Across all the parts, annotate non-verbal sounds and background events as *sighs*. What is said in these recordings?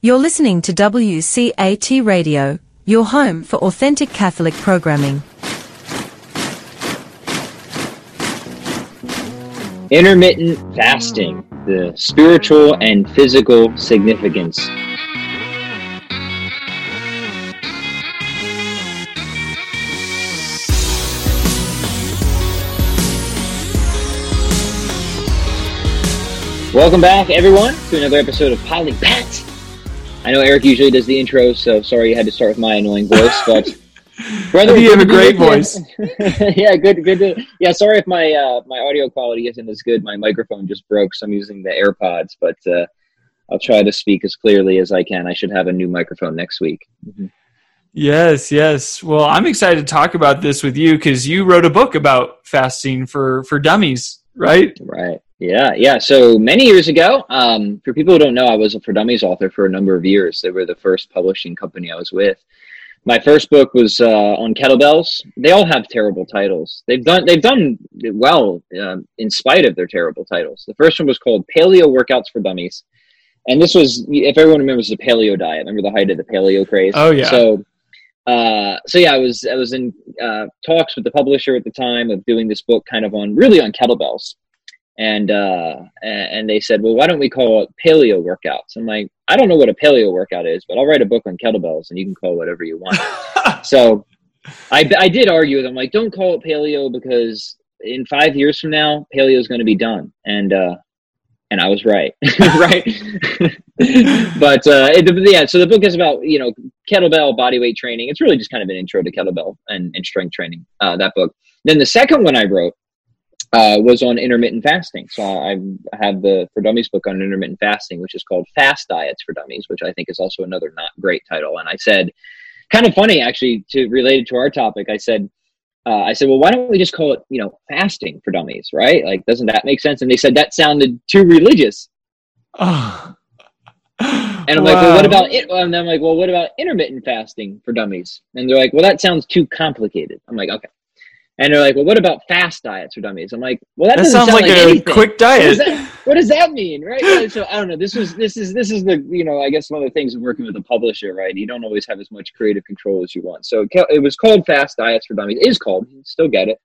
You're listening to WCAT Radio, your home for authentic Catholic programming. Intermittent fasting, the spiritual and physical significance. Welcome back, everyone, to another episode of Piling Pat. I know Eric usually does the intro, so sorry you had to start with my annoying voice, but *laughs* brother, you have a great voice. *laughs* yeah, good, good. To, yeah, sorry if my uh, my audio quality isn't as good. My microphone just broke, so I'm using the AirPods, but uh, I'll try to speak as clearly as I can. I should have a new microphone next week. Mm-hmm. Yes, yes. Well, I'm excited to talk about this with you because you wrote a book about fasting for for dummies, right? Right. Yeah, yeah. So many years ago, um, for people who don't know, I was a For Dummies author for a number of years. They were the first publishing company I was with. My first book was uh, on kettlebells. They all have terrible titles. They've done they've done well uh, in spite of their terrible titles. The first one was called Paleo Workouts for Dummies, and this was if everyone remembers the paleo diet. Remember the height of the paleo craze? Oh yeah. So uh, so yeah, I was I was in uh, talks with the publisher at the time of doing this book, kind of on really on kettlebells, and uh, and they said, well, why don't we call it paleo workouts? I'm like, I don't know what a paleo workout is, but I'll write a book on kettlebells, and you can call it whatever you want. *laughs* so I I did argue with them, like, don't call it paleo because in five years from now, paleo is going to be done, and uh, and I was right, *laughs* right. *laughs* but uh, it, yeah, so the book is about you know kettlebell bodyweight training. It's really just kind of an intro to kettlebell and, and strength training. Uh, that book. Then the second one I wrote uh, was on intermittent fasting. So I, I have the For Dummies book on intermittent fasting, which is called Fast Diets for Dummies, which I think is also another not great title. And I said, kind of funny actually, to related to our topic. I said, uh, I said, well, why don't we just call it, you know, fasting for dummies, right? Like, doesn't that make sense? And they said that sounded too religious. Oh. *sighs* And I'm wow. like, well, what about it? And I'm like, well, what about intermittent fasting for dummies? And they're like, well, that sounds too complicated. I'm like, okay. And they're like, well, what about fast diets for dummies? I'm like, well, that, that sounds sound like, like, a anything. quick diet. What does, that, what does, that, mean, right? So I don't know. This was this is this is the you know I guess one of the things of working with a publisher, right? You don't always have as much creative control as you want. So it was called Fast Diets for Dummies. It is called. You still get it,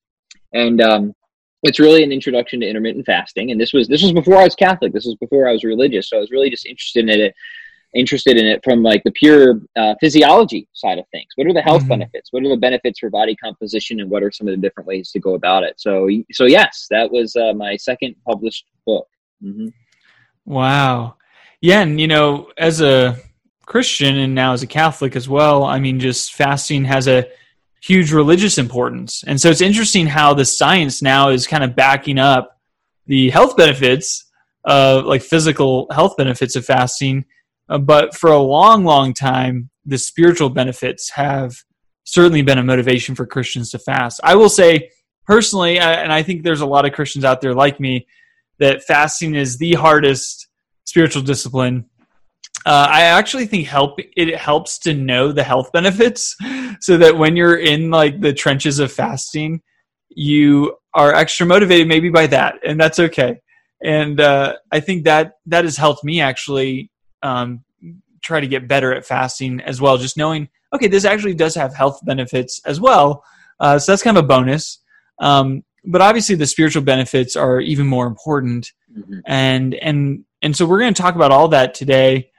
and um, it's really an introduction to intermittent fasting. And this was this was before I was Catholic. This was before I was religious. So I was really just interested in it interested in it from like the pure uh, physiology side of things. What are the health mm-hmm. benefits? What are the benefits for body composition, and what are some of the different ways to go about it? So, so yes, that was uh, my second published book. Mm-hmm. Wow, yeah, and you know, as a Christian and now as a Catholic as well, I mean, just fasting has a huge religious importance, and so it's interesting how the science now is kind of backing up the health benefits, uh, like physical health benefits of fasting uh, but for a long, long time, the spiritual benefits have certainly been a motivation for Christians to fast. I will say personally, and I think there's a lot of Christians out there like me, that fasting is the hardest spiritual discipline. Uh, I actually think help it helps to know the health benefits, *laughs* so that when you're in like the trenches of fasting, you are extra motivated maybe by that, and that's okay. And uh, I think that that has helped me actually um, try to get better at fasting as well. Just knowing, okay, this actually does have health benefits as well. Uh, so that's kind of a bonus. Um, but obviously, the spiritual benefits are even more important. Mm-hmm. And and and so we're going to talk about all that today.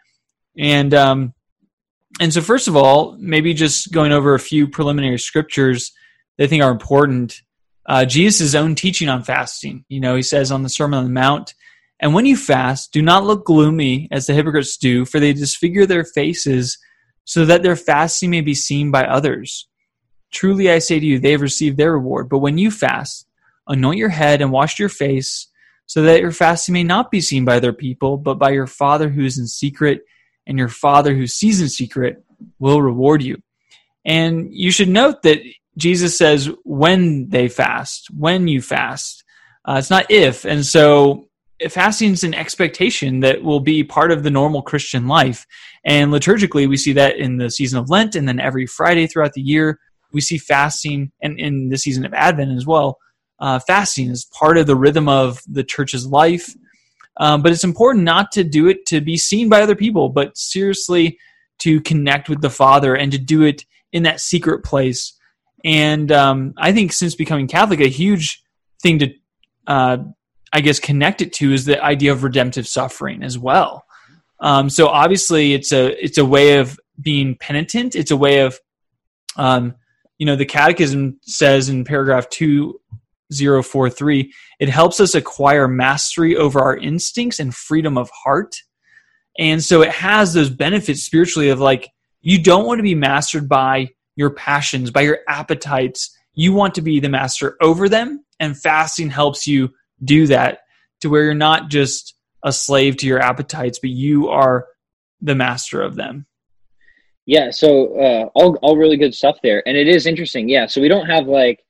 And um, and so first of all, maybe just going over a few preliminary scriptures that I think are important. Uh, Jesus' own teaching on fasting. You know, he says on the Sermon on the Mount, and when you fast, do not look gloomy as the hypocrites do, for they disfigure their faces so that their fasting may be seen by others. Truly I say to you, they have received their reward. But when you fast, anoint your head and wash your face, so that your fasting may not be seen by other people, but by your Father who is in secret, and your Father who sees in secret will reward you. And you should note that Jesus says when they fast, when you fast. Uh, it's not if. And so fasting is an expectation that will be part of the normal Christian life. And liturgically, we see that in the season of Lent, and then every Friday throughout the year, we see fasting, and in the season of Advent as well. Uh, fasting is part of the rhythm of the church's life. Um, but it's important not to do it to be seen by other people, but seriously to connect with the Father and to do it in that secret place. And um, I think since becoming Catholic, a huge thing to, uh, I guess, connect it to is the idea of redemptive suffering as well. Um, so obviously, it's a it's a way of being penitent. It's a way of, um, you know, the Catechism says in paragraph two zero four three, it helps us acquire mastery over our instincts and freedom of heart and so it has those benefits spiritually of like you don't want to be mastered by your passions by your appetites you want to be the master over them and fasting helps you do that to where you're not just a slave to your appetites but you are the master of them yeah so uh, all, all really good stuff there and it is interesting yeah so we don't have like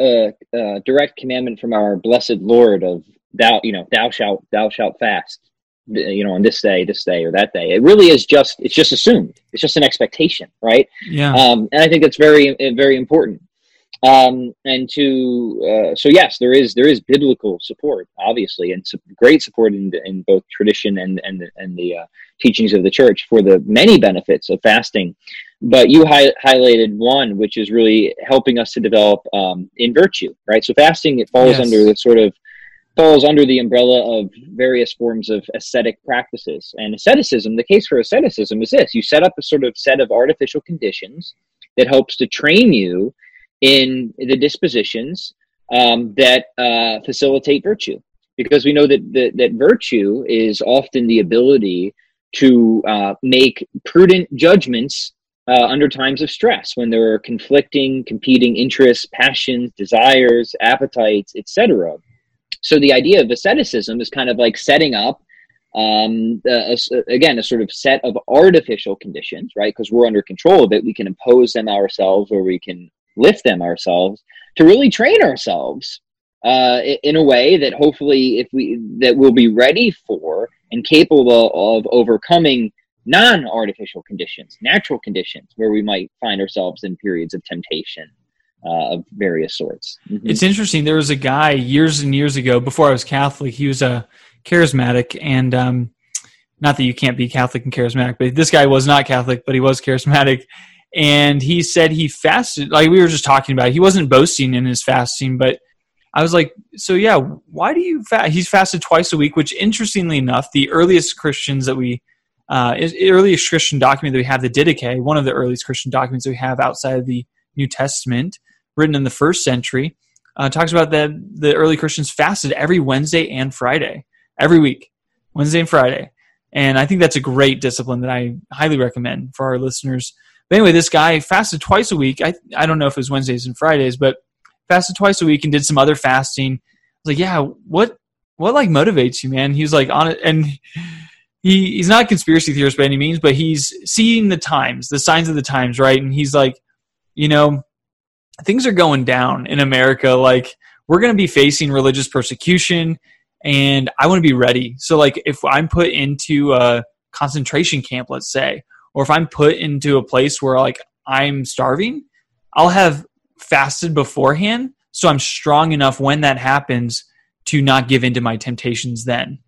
a, a direct commandment from our blessed Lord of thou, you know, thou shalt, thou shalt fast, you know, on this day, this day, or that day. It really is just, it's just assumed. It's just an expectation, right? Yeah. Um, and I think that's very, very important. Um, and to, uh, so yes, there is, there is biblical support, obviously, and some great support in, in both tradition and, and, and the uh, teachings of the church for the many benefits of fasting. But you hi- highlighted one which is really helping us to develop um, in virtue right? So fasting it falls yes. under the sort of falls under the umbrella of various forms of ascetic practices. And asceticism the case for asceticism is this. You set up a sort of set of artificial conditions that helps to train you in the dispositions um, that uh, facilitate virtue because we know that, that that virtue is often the ability to uh, make prudent judgments uh, under times of stress when there are conflicting, competing interests, passions, desires, appetites, etc. So the idea of asceticism is kind of like setting up um, a, a, again a sort of set of artificial conditions, right? Because we're under control of it, we can impose them ourselves, or we can lift them ourselves to really train ourselves uh, in a way that hopefully, if we that we'll be ready for and capable of overcoming non artificial conditions, natural conditions, where we might find ourselves in periods of temptation uh, of various sorts. Mm-hmm. It's interesting. There was a guy years and years ago, before I was Catholic, he was a charismatic, and um, not that you can't be Catholic and charismatic, but this guy was not Catholic, but he was charismatic. And he said he fasted, like we were just talking about. He wasn't boasting in his fasting, but I was like, so yeah, why do you fast? He's fasted twice a week, which interestingly enough, the earliest Christians that we uh, earliest Christian document that we have, the Didache, one of the earliest Christian documents that we have outside of the New Testament, written in the first century, uh, talks about that the early Christians fasted every Wednesday and Friday, every week, Wednesday and Friday. And I think that's a great discipline that I highly recommend for our listeners. But anyway, this guy fasted twice a week. I, I don't know if it was Wednesdays and Fridays, but fasted twice a week and did some other fasting. I was like, yeah, what what like motivates you, man? He was like on it, and he he's not a conspiracy theorist by any means, but he's seeing the times, the signs of the times, right? And he's like, you know, things are going down in America. Like we're going to be facing religious persecution, and I want to be ready. So, like, if I'm put into a concentration camp, let's say, or if I'm put into a place where like I'm starving, I'll have fasted beforehand, so I'm strong enough when that happens to not give in to my temptations then.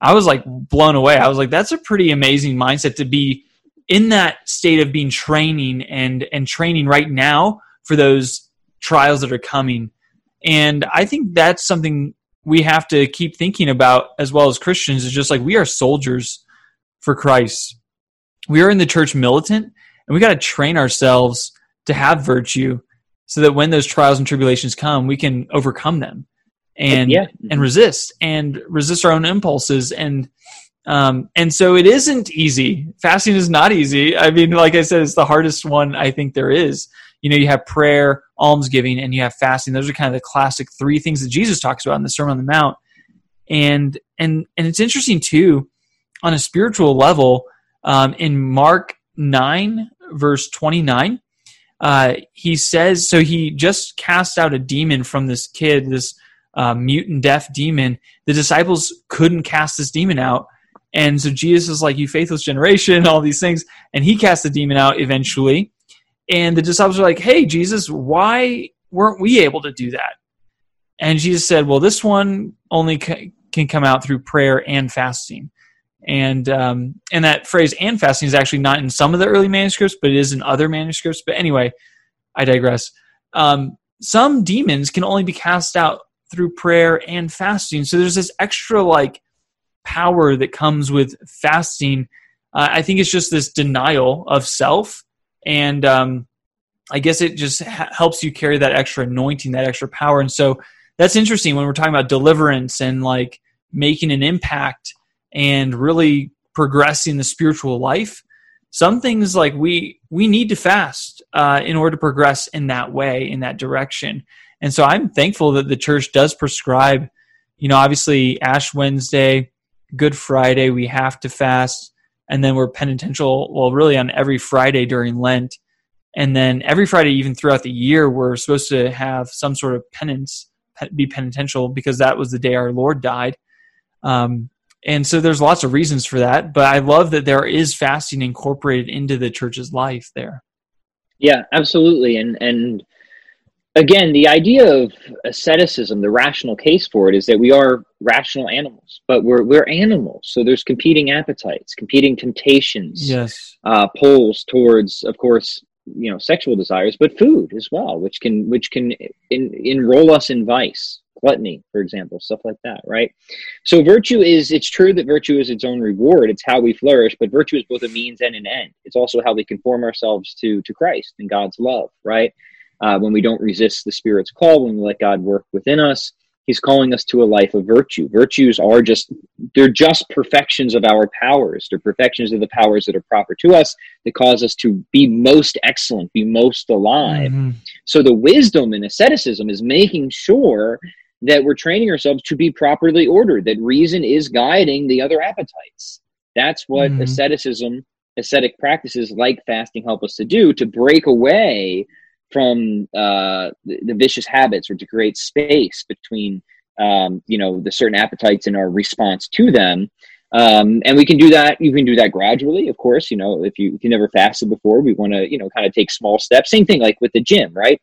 I was like blown away. I was like, that's a pretty amazing mindset to be in that state of being training and and training right now for those trials that are coming. And I think that's something we have to keep thinking about as well as Christians is just like we are soldiers for Christ. We are in the church militant and we got to train ourselves to have virtue so that when those trials and tribulations come, we can overcome them and yeah. and resist and resist our own impulses and um, and so it isn't easy. Fasting is not easy. I mean, like I said, it's the hardest one I think there is. You know, you have prayer, almsgiving, and you have fasting. Those are kind of the classic three things that Jesus talks about in the Sermon on the Mount. And and and it's interesting too, on a spiritual level. Um, in Mark nine verse twenty nine, uh, he says so. He just cast out a demon from this kid, this uh, and deaf demon, the disciples couldn't cast this demon out. And so Jesus is like, You faithless generation, *laughs* all these things. And he cast the demon out eventually. And the disciples are like, Hey, Jesus, why weren't we able to do that? And Jesus said, Well, this one only can come out through prayer and fasting. And um, and that phrase "and fasting" is actually not in some of the early manuscripts, but it is in other manuscripts. But anyway, I digress. Um, some demons can only be cast out through prayer and fasting. So there's this extra like power that comes with fasting. Uh, I think it's just this denial of self, and um, I guess it just ha- helps you carry that extra anointing, that extra power. And so that's interesting when we're talking about deliverance and like making an impact and really progressing the spiritual life some things like we we need to fast uh, in order to progress in that way in that direction. And so i'm thankful that the church does prescribe you know obviously ash wednesday good friday we have to fast and then we're penitential well really on every friday during lent. And then every friday even throughout the year we're supposed to have some sort of penance be penitential because that was the day our lord died. Um, and so there's lots of reasons for that but i love that there is fasting incorporated into the church's life there. Yeah absolutely. And and again the idea of asceticism the rational case for it is that we are rational animals but we're we're animals. So there's competing appetites competing temptations yes. uh pulls towards of course you know sexual desires but food as well which can which can in, enroll us in vice gluttony, for example, stuff like that, right? So virtue is, it's true that virtue is its own reward. It's how we flourish, but virtue is both a means and an end. It's also how we conform ourselves to, to Christ and God's love, right? Uh, when we don't resist the Spirit's call, when we let God work within us, He's calling us to a life of virtue. Virtues are just, they're just perfections of our powers. They're perfections of the powers that are proper to us that cause us to be most excellent, be most alive. Mm-hmm. So the wisdom in asceticism is making sure that we're training ourselves to be properly ordered, that reason is guiding the other appetites. That's what mm-hmm. asceticism, ascetic practices like fasting help us to do to break away from uh, the, the, vicious habits or to create space between um, you know the certain appetites and our response to them um, and we can do that you can do that gradually of course you know if you if you never fasted before we want to you know kind of take small steps same thing like with the gym right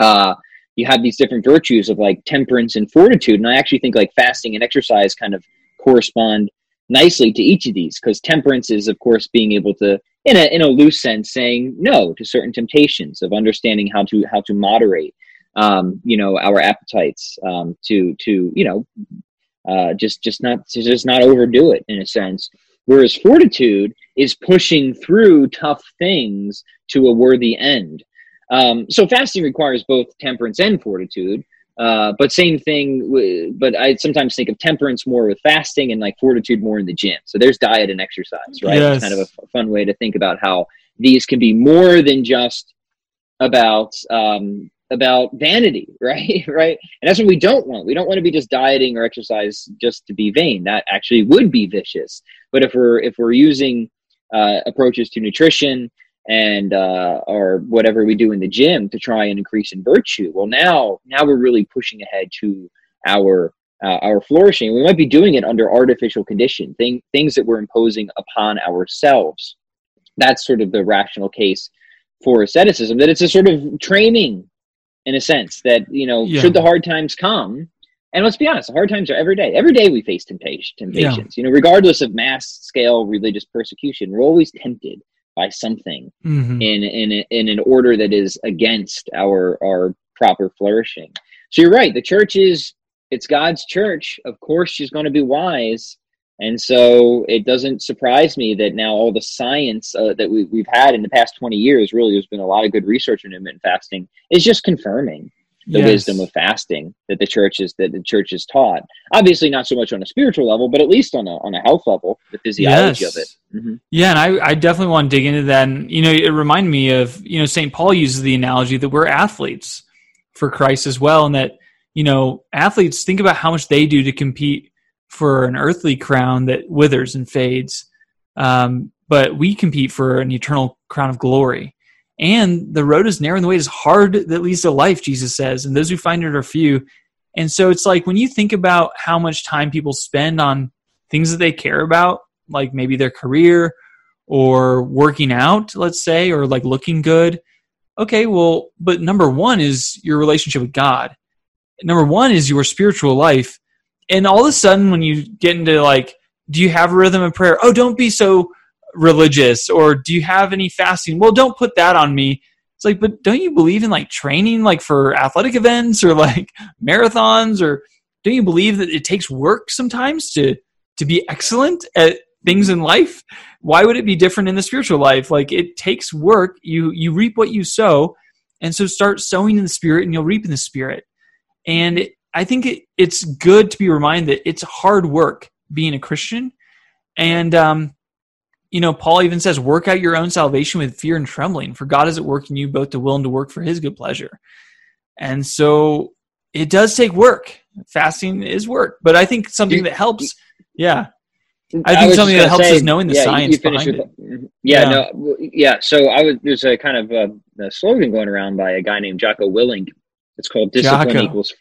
uh, you have these different virtues of like temperance and fortitude. And I actually think like fasting and exercise kind of correspond nicely to each of these because temperance is, of course, being able to, in a in a loose sense, saying no to certain temptations of understanding how to how to moderate, um, you know, our appetites um, to to you know, uh, just just not to just not overdo it in a sense. Whereas fortitude is pushing through tough things to a worthy end. Um, so fasting requires both temperance and fortitude. Uh, but same thing. but I sometimes think of temperance more with fasting and like fortitude more in the gym. So there's diet and exercise, right? Yes. It's kind of a fun way to think about how these can be more than just about um, about vanity, *laughs* right? right? And that's what we don't want. We don't want to be just dieting or exercise just to be vain. That actually would be vicious. But if we're if we're using uh, approaches to nutrition and uh, or whatever we do in the gym to try and increase in virtue. Well, now now we're really pushing ahead to our uh, our flourishing. We might be doing it under artificial condition, thing, things that we're imposing upon ourselves. That's sort of the rational case for asceticism. That it's a sort of training, in a sense, that you know, yeah. should the hard times come. And let's be honest, the hard times are every day. Every day we face temptation, temptations. Yeah. You know, regardless of mass scale religious persecution, we're always tempted by something mm-hmm. in in in an order that is against our our proper flourishing. So you're right. The church is it's God's church. Of course, she's going to be wise, and so it doesn't surprise me that now all the science uh, that we, we've had in the past 20 years, really, there's been a lot of good research on intermittent fasting, is just confirming the yes. wisdom of fasting that the church is that the church is taught. Obviously, not so much on a spiritual level, but at least on a on a health level, the physiology yes. of it. Mm-hmm. Yeah, and I, I definitely want to dig into that. And you know, it reminded me of you know Saint Paul uses the analogy that we're athletes for Christ as well, and that you know athletes think about how much they do to compete for an earthly crown that withers and fades, um, but we compete for an eternal crown of glory. And the road is narrow and the way is hard that leads to life, Jesus says, and those who find it are few. And so it's like when you think about how much time people spend on things that they care about, like maybe their career or working out, let's say, or like looking good. Okay, well, but number one is your relationship with God. Number one is your spiritual life. and all of a sudden when you get into like do you have a rhythm of prayer oh don't be so religious or do you have any fasting? Well don't put that on me. It's like but don't you believe in like training like for athletic events or like *laughs* marathons? Or don't you believe that it takes work sometimes to to be excellent at things in life? Why would it be different in the spiritual life? Like it takes work. You you reap what you sow. And so start sowing in the spirit and you'll reap in the spirit. And it, i think it, it's good to be reminded that it's hard work being a christian. And um you know paul even says work out your own salvation with fear and trembling for god is at work in you both to will and to work for his good pleasure and so it does take work fasting is work but i think something that helps yeah I think was something that helps say, is knowing the yeah, science behind it. Mm-hmm. Yeah, Yeah. no, yeah. So I was there's a kind of a, a slogan going around by a guy named Jocko Willink. It's called discipline Jocko. equals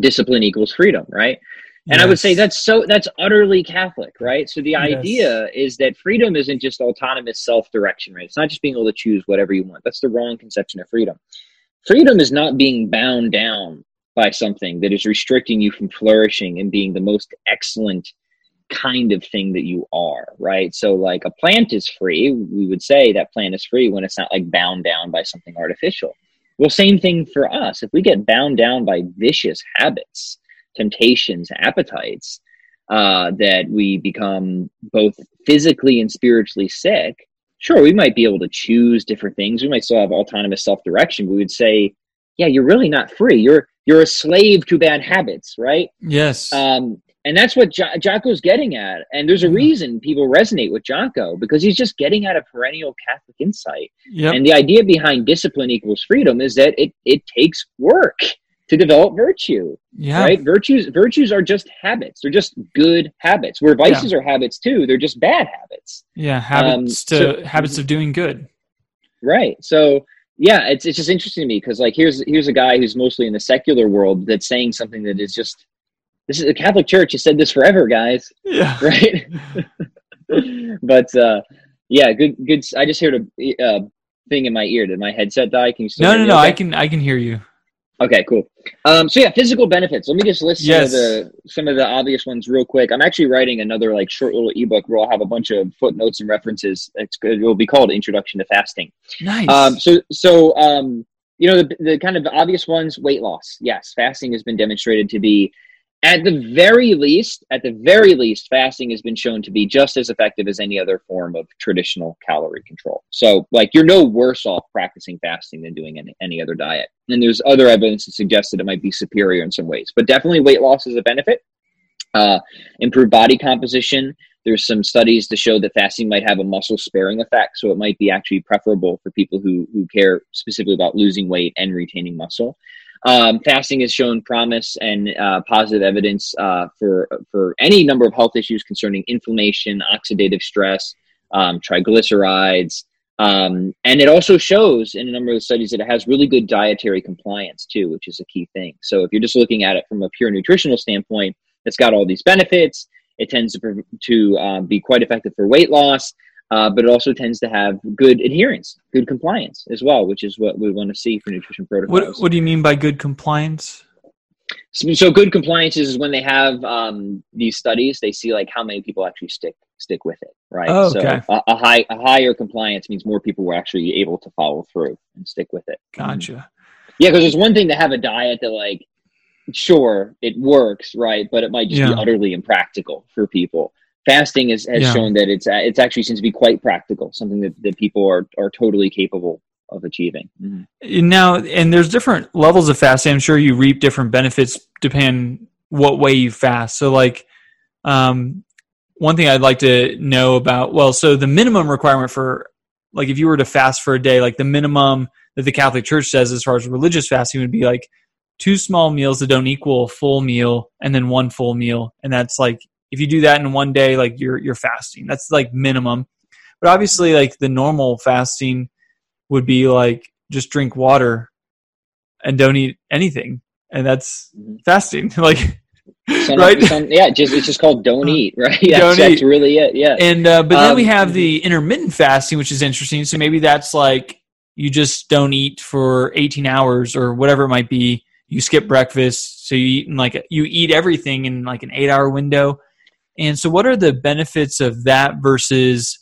discipline equals freedom, right? And I would say that's so that's utterly Catholic, right? So the Yes. idea is that freedom isn't just autonomous self-direction, right? It's not just being able to choose whatever you want. That's the wrong conception of freedom. Freedom is not being bound down by something that is restricting you from flourishing and being the most excellent kind of thing that you are, right? So like a plant is free, we would say that plant is free when it's not like bound down by something artificial. Well, same thing for us. If we get bound down by vicious habits, temptations, appetites, uh, that we become both physically and spiritually sick, sure, we might be able to choose different things. We might still have autonomous self direction. We would say, yeah, you're really not free. You're you're a slave to bad habits, right? yes Um, and that's what jo- Jocko's getting at. And there's a Mhm. reason people resonate with Jocko because he's just getting at a perennial Catholic insight. yep And the idea behind discipline equals freedom is that it it takes work to develop virtue, yeah right? Virtues virtues are just habits. They're just good habits. Where vices are habits too, they're just bad habits. yeah habits to so- habits of doing good Right. So yeah, it's it's just interesting to me because like here's here's a guy who's mostly in the secular world that's saying something that is just this is the Catholic Church has said this forever, guys. yeah *laughs* Right. *laughs* but uh yeah, good good. I just heard a uh, thing in my ear. Did my headset die? Can you still no no no okay? i can i can hear you Okay, cool. Um, so yeah, physical benefits. Let me just list some of the some of the obvious ones real quick. I'm actually writing another like short little ebook where I'll have a bunch of footnotes and references. It's good. It will be called Introduction to Fasting. nice Um, so so um, you know the the kind of obvious ones: weight loss. Yes, fasting has been demonstrated to be, at the very least, at the very least, fasting has been shown to be just as effective as any other form of traditional calorie control. So like you're no worse off practicing fasting than doing any, any other diet. And there's other evidence that suggests that it might be superior in some ways, but definitely weight loss is a benefit. Uh, improved body composition. There's some studies to show that fasting might have a muscle sparing effect, so it might be actually preferable for people who who care specifically about losing weight and retaining muscle. Um, fasting has shown promise and uh, positive evidence uh, for for any number of health issues concerning inflammation, oxidative stress, um, triglycerides, um, and it also shows in a number of studies that it has really good dietary compliance too, which is a key thing. So if you're just looking at it from a pure nutritional standpoint, it's got all these benefits. It tends to to uh, be quite effective for weight loss, uh, but it also tends to have good adherence, good compliance as well, which is what we want to see for nutrition protocols. what what do you mean by good compliance So, so good compliance is when they have um, these studies, they see like how many people actually stick stick with it, right? Oh, So a, a high a higher compliance means more people were actually able to follow through and stick with it. gotcha Yeah, because it's one thing to have a diet that like, sure, it works, right? But it might just Yeah. be utterly impractical for people. Fasting is, has Yeah. shown that it's uh, it's actually seems to be quite practical, something that, that people are are totally capable of achieving. Mhm. now and there's different levels of fasting i'm sure you reap different benefits depending what way you fast so like um, one thing i'd like to know about well so the minimum requirement for like if you were to fast for a day like the minimum that the catholic church says as far as religious fasting would be like two small meals that don't equal a full meal and then one full meal and that's like if you do that in one day like you're you're fasting that's like minimum but obviously like the normal fasting would be like just drink water and don't eat anything and that's fasting *laughs* like right yeah, just it's just called don't Uh, eat, *laughs* right? That's, don't that's eat. really it. Yeah. and uh, but then we Um, have the intermittent fasting which is interesting so maybe that's like you just don't eat for 18 hours or whatever it might be you skip breakfast, so you eat in like you eat everything in like an eight hour window. And so, what are the benefits of that versus?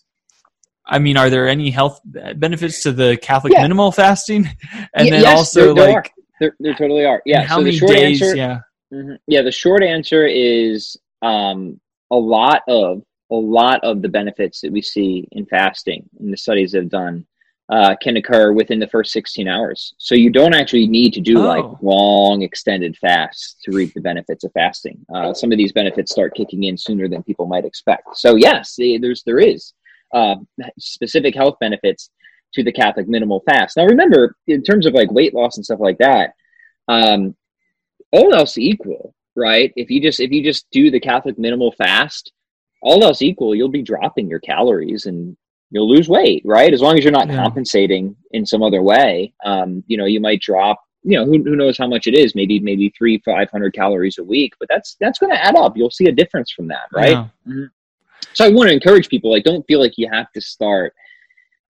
I mean, are there any health benefits to the Catholic Yeah. minimal fasting? And Y- then yes, also there, like. There, there totally are. Yeah. how so many the short days? answer, yeah, Mhm. Yeah, the short answer is um, a lot of a lot of the benefits that we see in fasting and the studies have done uh, can occur within the first 16 hours. So you don't actually need to do Oh. like long extended fasts to reap the benefits of fasting. Uh, some of these benefits start kicking in sooner than people might expect. So yes, there's there is uh, specific health benefits to the Catholic minimal fast. Now remember, in terms of like weight loss and stuff like that, um, all else equal, right? If you just if you just do the Catholic minimal fast, all else equal, you'll be dropping your calories and you'll lose weight, right? As long as you're not Yeah. compensating in some other way, um, you know, you might drop. You know, who, who knows how much it is? Maybe maybe three five hundred calories a week, but that's that's going to add up. You'll see a difference from that, right? Yeah. so I want to encourage people like don't feel like you have to start.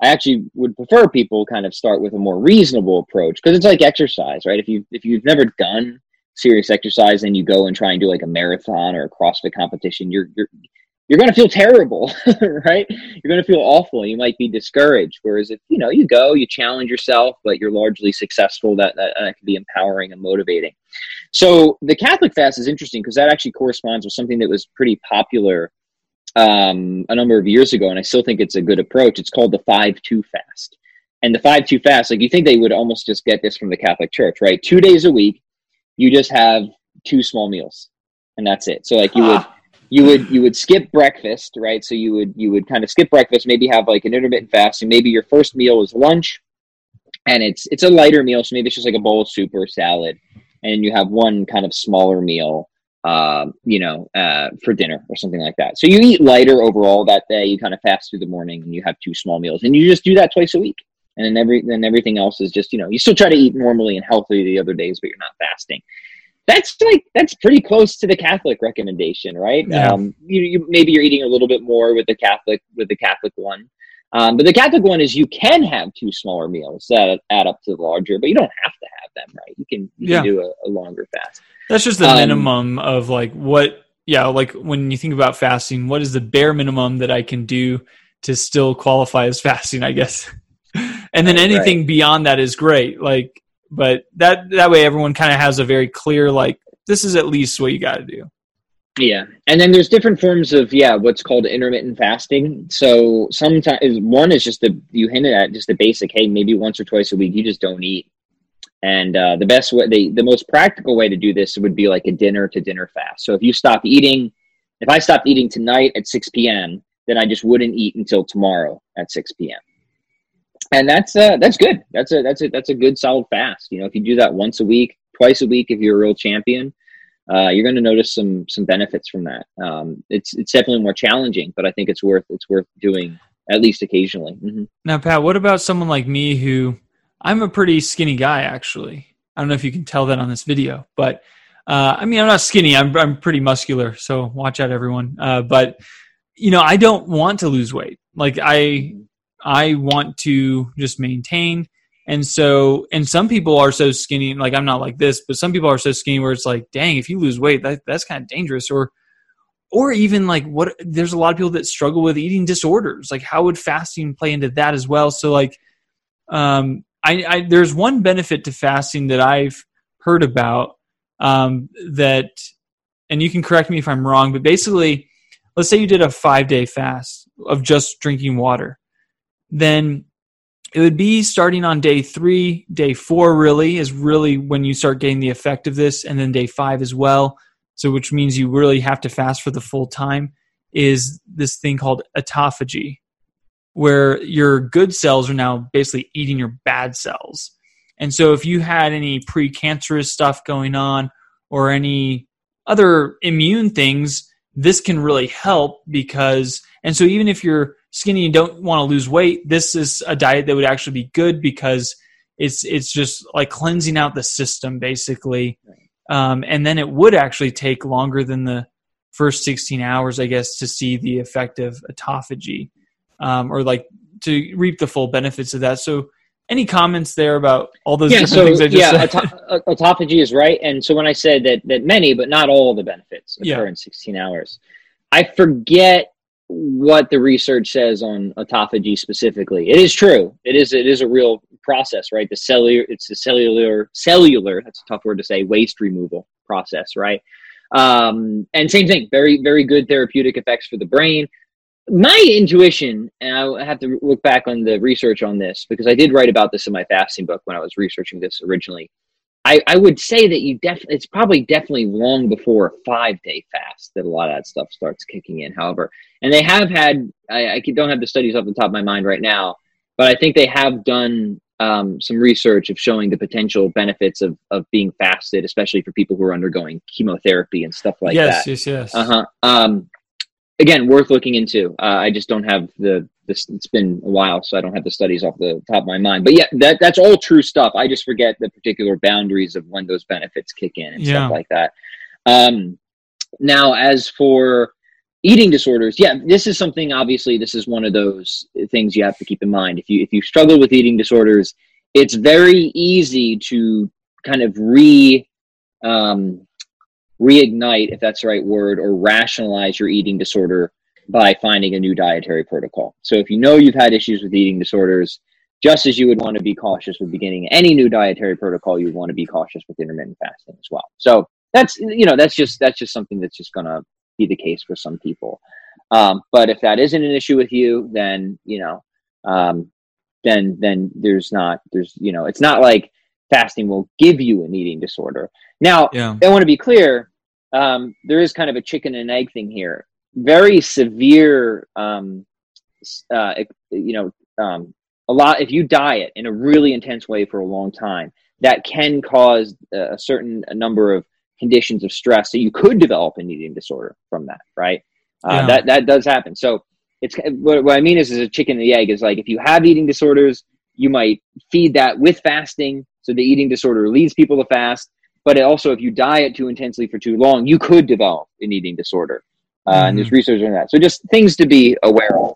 I actually would prefer people kind of start with a more reasonable approach because it's like exercise, right? If you if you've never done serious exercise and you go and try and do like a marathon or a CrossFit competition, you're you're you're going to feel terrible, *laughs* right? You're going to feel awful. You might be discouraged. Whereas if you know you go, you challenge yourself, but you're largely successful, that that, that can be empowering and motivating. So the Catholic fast is interesting because that actually corresponds with something that was pretty popular um, a number of years ago, and I still think it's a good approach. It's called the five two fast, and the five two fast. Like you think they would almost just get this from the Catholic Church, right? Two days a week, you just have two small meals, and that's it. So like you would Ah, you would you would skip breakfast, right? So you would you would kind of skip breakfast, maybe have like an intermittent fasting. Maybe your first meal is lunch, and it's it's a lighter meal. So maybe it's just like a bowl of soup or salad, and you have one kind of smaller meal, um, you know, uh, for dinner or something like that. So you eat lighter overall that day. You kind of fast through the morning, and you have two small meals, and you just do that twice a week. And then every then everything else is just you know you still try to eat normally and healthy the other days, but you're not fasting that's like that's pretty close to the Catholic recommendation, right? Yeah. Um, you, you maybe you're eating a little bit more with the Catholic with the Catholic one, um, but the Catholic one is you can have two smaller meals that add up to the larger, but you don't have to have them, right? You can you Yeah. can do a, a longer fast. that's just the Um, minimum of like what. Yeah, like when you think about fasting, what is the bare minimum that I can do to still qualify as fasting? I guess, *laughs* and then Right, anything beyond that is great. Like, but that that way everyone kind of has a very clear like this is at least what you got to do. Yeah, and then there's different forms of yeah, what's called intermittent fasting. So sometimes one is just the you hinted at just the basic. Hey, maybe once or twice a week you just don't eat. And uh, the best way, the, the most practical way to do this would be like a dinner to dinner fast. So if you stop eating, if I stopped eating tonight at 6 p.m., then I just wouldn't eat until tomorrow at 6 p.m. And that's uh, that's good. That's a that's a that's a good solid fast. You know, if you do that once a week, twice a week, if you're a real champion, uh, you're going to notice some some benefits from that. Um, it's it's definitely more challenging, but I think it's worth it's worth doing at least occasionally. hmm Now, Pat, what about someone like me who I'm a pretty skinny guy, actually? I don't know if you can tell that on this video, but uh, I mean, I'm not skinny. I'm, I'm pretty muscular. So watch out, everyone. Uh, but, you know, I don't want to lose weight. Like, I, I want to just maintain. And so, and some people are so skinny, like I'm not like this, but some people are so skinny where it's like, dang, if you lose weight, that, that's kind of dangerous. Or, or even like what there's a lot of people that struggle with eating disorders like how would fasting play into that as well so like um i, I there's one benefit to fasting that i've heard about um that and you can correct me if i'm wrong but basically let's say you did a five day fast of just drinking water then it would be starting on day three day four really is really when you start getting the effect of this and then day five as well so which means you really have to fast for the full time, is this thing called autophagy, where your good cells are now basically eating your bad cells. And so if you had any precancerous stuff going on or any other immune things, this can really help because, and so even if you're skinny and don't want to lose weight, this is a diet that would actually be good because it's it's just like cleansing out the system basically um, and then it would actually take longer than the first 16 hours i guess to see the effect of autophagy um, or like to reap the full benefits of that so any comments there about all those yeah, different so things I just yeah, said? auto- autophagy is right. And so when I said that that many, but not all the benefits occur Yeah. in 16 hours, I forget what the research says on autophagy specifically. It is true. It is it is a real process, right? The cellular it's the cellular cellular, that's a tough word to say, waste removal process, right? Um, and same thing, very very good therapeutic effects for the brain. My intuition, and I have to look back on the research on this because I did write about this in my fasting book when I was researching this originally. I, I would say that you definitely it's probably definitely long before a five day fast that a lot of that stuff starts kicking in. However, and they have had I, I don't have the studies off the top of my mind right now, but I think they have done um, some research of showing the potential benefits of of being fasted, especially for people who are undergoing chemotherapy and stuff like yes, that. yes, yes. Yes. Uh huh. Um, again, worth looking into. Uh, I just don't have the this. It's been a while, so I don't have the studies off the top of my mind. But yeah, that that's all true stuff. I just forget the particular boundaries of when those benefits kick in and Yeah. stuff like that. Um, now, as for eating disorders, yeah, this is something. Obviously, this is one of those things you have to keep in mind. If you if you struggle with eating disorders, it's very easy to kind of re um, reignite, if that's the right word, or rationalize your eating disorder by finding a new dietary protocol. So if you know you've had issues with eating disorders, just as you would want to be cautious with beginning any new dietary protocol, you want to be cautious with intermittent fasting as well. So that's you know that's just that's just something that's just going to be the case for some people. Um, but if that isn't an issue with you, then you know, um, then then there's not there's you know it's not like fasting will give you an eating disorder. Now yeah. I want to be clear. Um, there is kind of a chicken and egg thing here. Very severe, um, uh, you know, um, a lot. If you diet in a really intense way for a long time, that can cause a certain number of conditions of stress. So you could develop an eating disorder from that, right? Uh, Yeah. That that does happen. So it's what, what I mean is, is a chicken and the egg is like if you have eating disorders, you might feed that with fasting. So the eating disorder leads people to fast but it also if you diet too intensely for too long you could develop an eating disorder uh, and there's research on that. So just things to be aware of.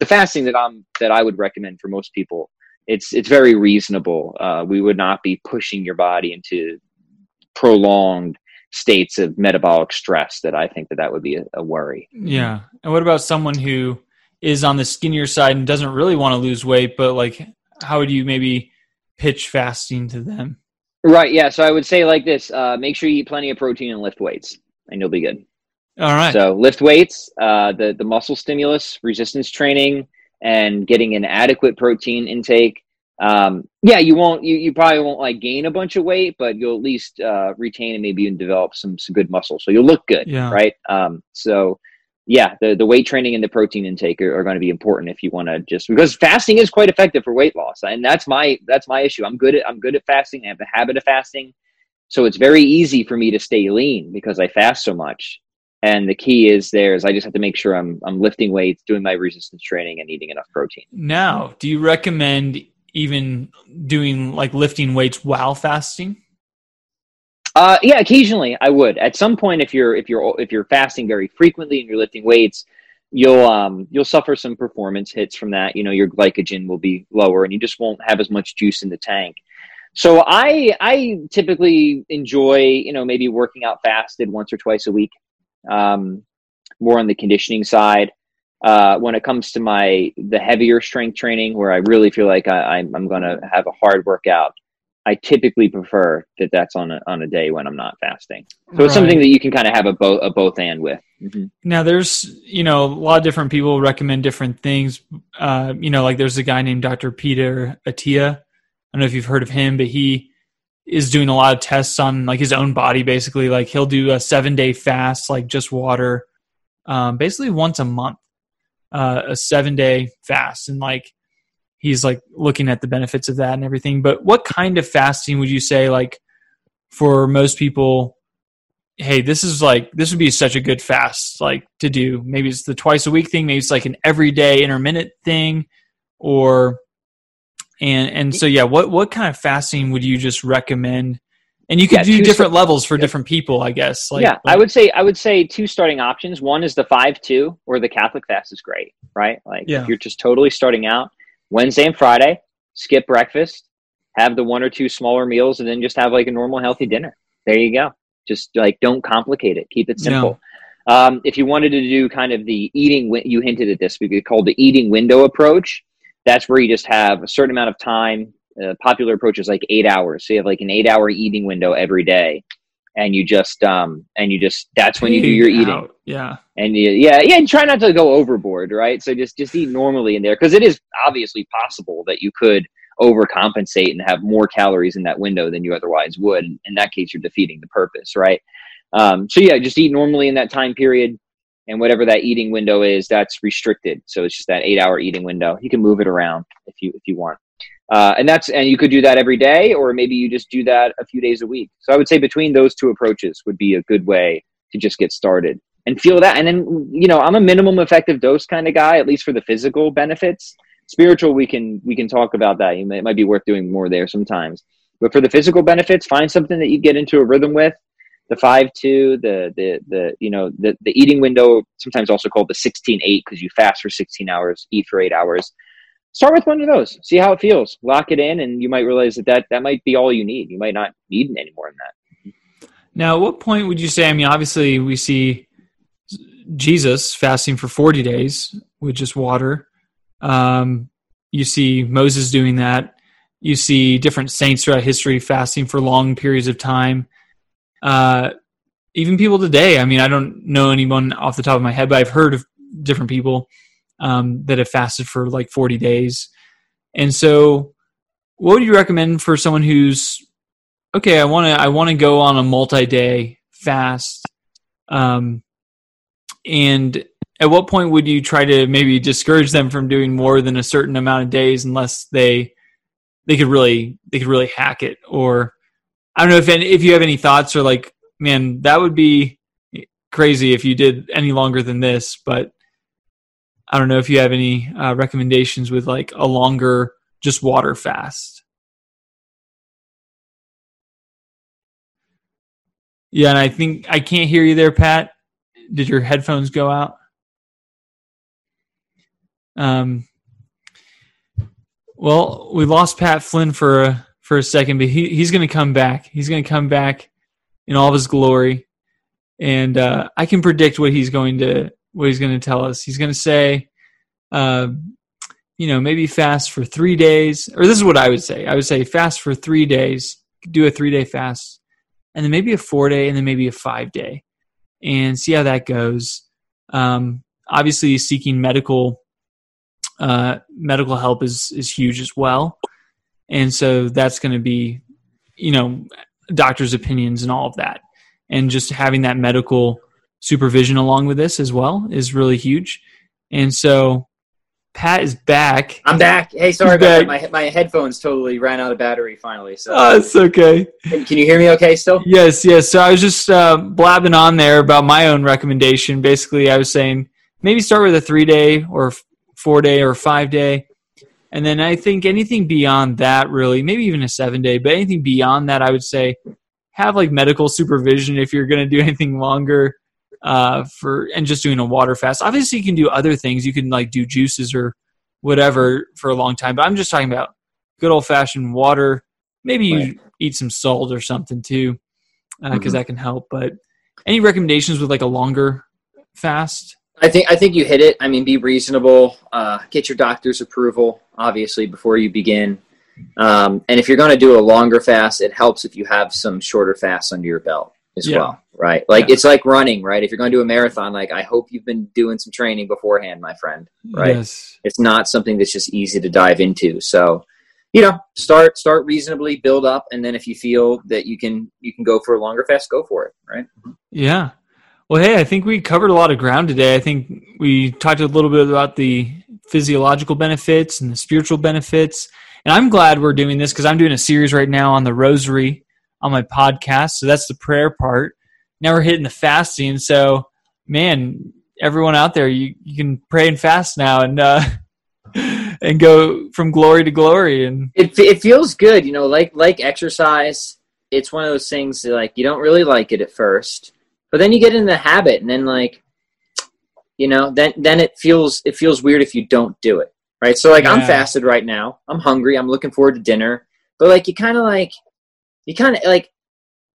The fasting that i'm that i would recommend for most people it's it's very reasonable. Uh, we would not be pushing your body into prolonged states of metabolic stress that i think that that would be a, a worry. Yeah. And what about someone who is on the skinnier side and doesn't really want to lose weight, but like, how would you maybe pitch fasting to them? Right yeah so i would say like this uh, make sure you eat plenty of protein and lift weights and you'll be good All right. So lift weights, uh, the the muscle stimulus, resistance training, and getting an adequate protein intake. Um, yeah, you won't. You, you probably won't like gain a bunch of weight, but you'll at least uh, retain and maybe even develop some some good muscle. So you'll look good, Yeah. right? Um, so yeah, the the weight training and the protein intake are, are going to be important if you want to just because fasting is quite effective for weight loss, and that's my that's my issue. I'm good at I'm good at fasting. I have the habit of fasting, so it's very easy for me to stay lean because I fast so much. And the key is there is I just have to make sure I'm I'm lifting weights, doing my resistance training, and eating enough protein. Now, do you recommend even doing like lifting weights while fasting? Uh, yeah, occasionally I would. At some point, if you're if you're if you're fasting very frequently and you're lifting weights, you'll um you'll suffer some performance hits from that. You know, your glycogen will be lower, and you just won't have as much juice in the tank. So I I typically enjoy you know maybe working out fasted once or twice a week, um, more on the conditioning side. Uh, when it comes to my the heavier strength training, where I really feel like I, I'm, I'm going to have a hard workout, I typically prefer that that's on a on a day when I'm not fasting. So it's something that you can kind of have a both a both and with. Mhm. Now, there's you know a lot of different people recommend different things. Uh, you know, like there's a guy named Dr. Peter Attia. I don't know if you've heard of him, but he is doing a lot of tests on like his own body. Basically, like he'll do a seven day fast, like just water, um, basically once a month, uh, a seven day fast, and like he's like looking at the benefits of that and everything. But what kind of fasting would you say like for most people? hey, this is like this would be such a good fast like to do. Maybe it's the twice a week thing, maybe it's like an everyday intermittent thing, or and and so yeah, what what kind of fasting would you just recommend? And you could Yeah, do different sta- levels for Yep. different people, I guess. Like, yeah, I would say I would say two starting options. One is the five two, or the Catholic fast is great, right? Like Yeah. if you're just totally starting out, Wednesday and Friday, skip breakfast, have the one or two smaller meals, and then just have like a normal healthy dinner. There you go. Just like don't complicate it. Keep it simple. Um, if you wanted to do kind of the eating, you hinted at this, we could call the eating window approach. That's where you just have a certain amount of time. Uh, popular approach is like eight hours. So you have like an eight hour eating window every day. And you just, um, and you just, that's when you do your eating. Out. Yeah. And you, yeah, yeah, and try not to go overboard, right? So just, just eat normally in there. Cause it is obviously possible that you could overcompensate and have more calories in that window than you otherwise would. In that case, you're defeating the purpose, right? Um, so yeah, just eat normally in that time period, and whatever that eating window is, that's restricted. So it's just that eight-hour eating window. You can move it around if you if you want, uh, and that's and you could do that every day, or maybe you just do that a few days a week. So I would say between those two approaches would be a good way to just get started and feel that. And then you know, I'm a minimum effective dose kind of guy, at least for the physical benefits. Spiritual, we can we can talk about that. It might be worth doing more there sometimes. But for the physical benefits, find something that you get into a rhythm with the five two, the the the you know the the eating window, sometimes also called the sixteen eight because you fast for sixteen hours, eat for eight hours. Start with one of those. See how it feels. Lock it in, and you might realize that that, that might be all you need. You might not need any more than that. Now, at what point would you say? I mean, obviously, we see Jesus fasting for forty days with just water. Um, you see Moses doing that. You see different saints throughout history fasting for long periods of time uh, even people today. I mean, I don't know anyone off the top of my head, but I've heard of different people um, that have fasted for like 40 days. And so, what would you recommend for someone who's okay? I want to I want to go on a multi-day fast. Um, and at what point would you try to maybe discourage them from doing more than a certain amount of days unless they they could really they could really hack it or I don't know if any, if you have any thoughts or like, man, that would be crazy if you did any longer than this. But I don't know if you have any uh, recommendations with like a longer just water fast. Yeah, and I think I can't hear you there, Pat. Did your headphones go out? Um. Well, we lost Pat Flynn for a for a second, but he, he's going to come back. He's going to come back in all of his glory, and uh, I can predict what he's going to what he's going to tell us. He's going to say, uh, you know, maybe fast for three days, or this is what I would say. I would say fast for three days, do a three day fast, and then maybe a four day, and then maybe a five day, and see how that goes. Um, obviously, seeking medical uh, medical help is is huge as well and so that's going to be you know doctors opinions and all of that and just having that medical supervision along with this as well is really huge. And so pat is back. I'm back. Hey sorry about that. my, my headphones totally ran out of battery finally so. Oh, it's okay. Can, can you hear me okay still? Yes yes. So i was just uh, blabbing on there about my own recommendation. Basically i was saying maybe start with a three day or four day or five day and then I think anything beyond that, really, maybe even a seven day, but anything beyond that, I would say have like medical supervision if you're going to do *laughs* anything longer uh, for and just doing a water fast. Obviously, you can do other things. You can like do juices or whatever for a long time, but I'm just talking about good old fashioned water. Maybe you right. eat some salt or something too, because uh, mm-hmm. that can help. But any recommendations with like a longer fast? I think I think you hit it. I mean, be reasonable. Uh, get your doctor's approval, obviously, before you begin. Um, and if you're going to do a longer fast, it helps if you have some shorter fasts under your belt as yeah. well, right? Like yeah. it's like running, right? If you're going to do a marathon, like I hope you've been doing some training beforehand, my friend, right? Yes. It's not something that's just easy to dive into. So, you know, start start reasonably, build up, and then if you feel that you can you can go for a longer fast, go for it, right? Yeah. Well, hey, I think we covered a lot of ground today. I think we talked a little bit about the physiological benefits and the spiritual benefits. And I'm glad we're doing this because I'm doing a series right now on the rosary on my podcast. So that's the prayer part. Now we're hitting the fasting. So, man, everyone out there, you, you can pray and fast now and uh, *laughs* and go from glory to glory. And it it feels good, you know, like like exercise. It's one of those things that, like you don't really like it at first but then you get in the habit, and then like, you know, then then it feels it feels weird if you don't do it, right? So like I'm fasted right now. I'm hungry. I'm looking forward to dinner. But like you kind of like you kind of like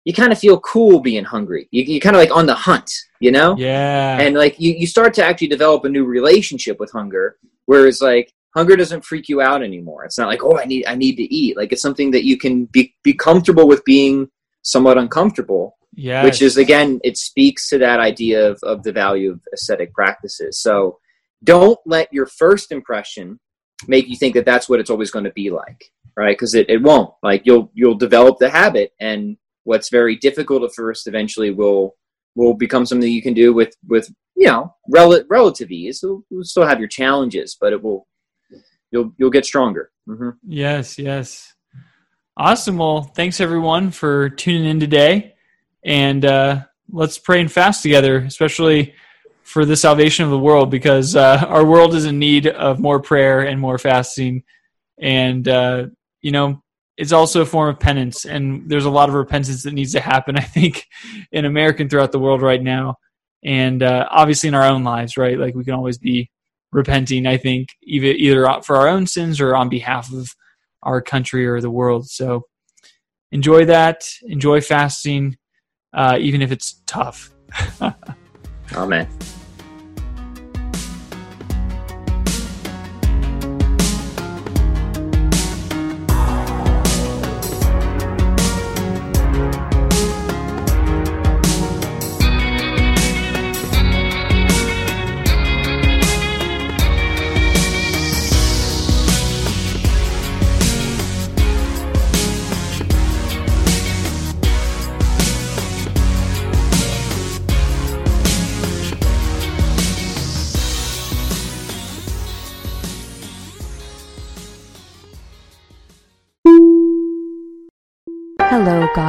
you kind of feel cool being hungry. You you kind of like on the hunt, you know? Yeah. And like you you start to actually develop a new relationship with hunger whereas like hunger doesn't freak you out anymore. It's not like, "Oh, I need I need to eat." Like it's something that you can be be comfortable with being somewhat uncomfortable yes. which is again it speaks to that idea of, of the value of ascetic practices so don't let your first impression make you think that that's what it's always going to be like right because it, it won't like you'll you'll develop the habit and what's very difficult at first eventually will will become something you can do with with you know rel- relative ease you'll, you'll still have your challenges but it will you'll you'll get stronger hmm Yes, yes. Awesome. Well, thanks everyone for tuning in today. And uh, let's pray and fast together, especially for the salvation of the world, because uh, our world is in need of more prayer and more fasting. And, uh, you know, it's also a form of penance. And there's a lot of repentance that needs to happen, *laughs* I think, in America and throughout the world right now. And uh, obviously in our own lives, right? Like we can always be repenting, I think, either, either for our own sins or on behalf of our country or the world. So enjoy that. Enjoy fasting, uh, even if it's tough. *laughs* amen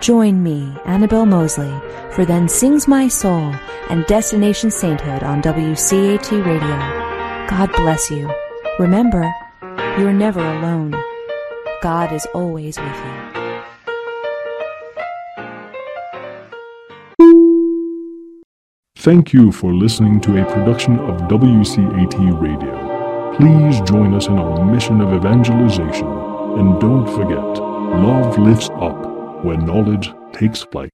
Join me, Annabelle Moseley, for Then Sings My Soul and Destination Sainthood on WCAT Radio. God bless you. Remember, you're never alone. God is always with you. Thank you for listening to a production of WCAT Radio. Please join us in our mission of evangelization. And don't forget, love lifts up when knowledge takes flight.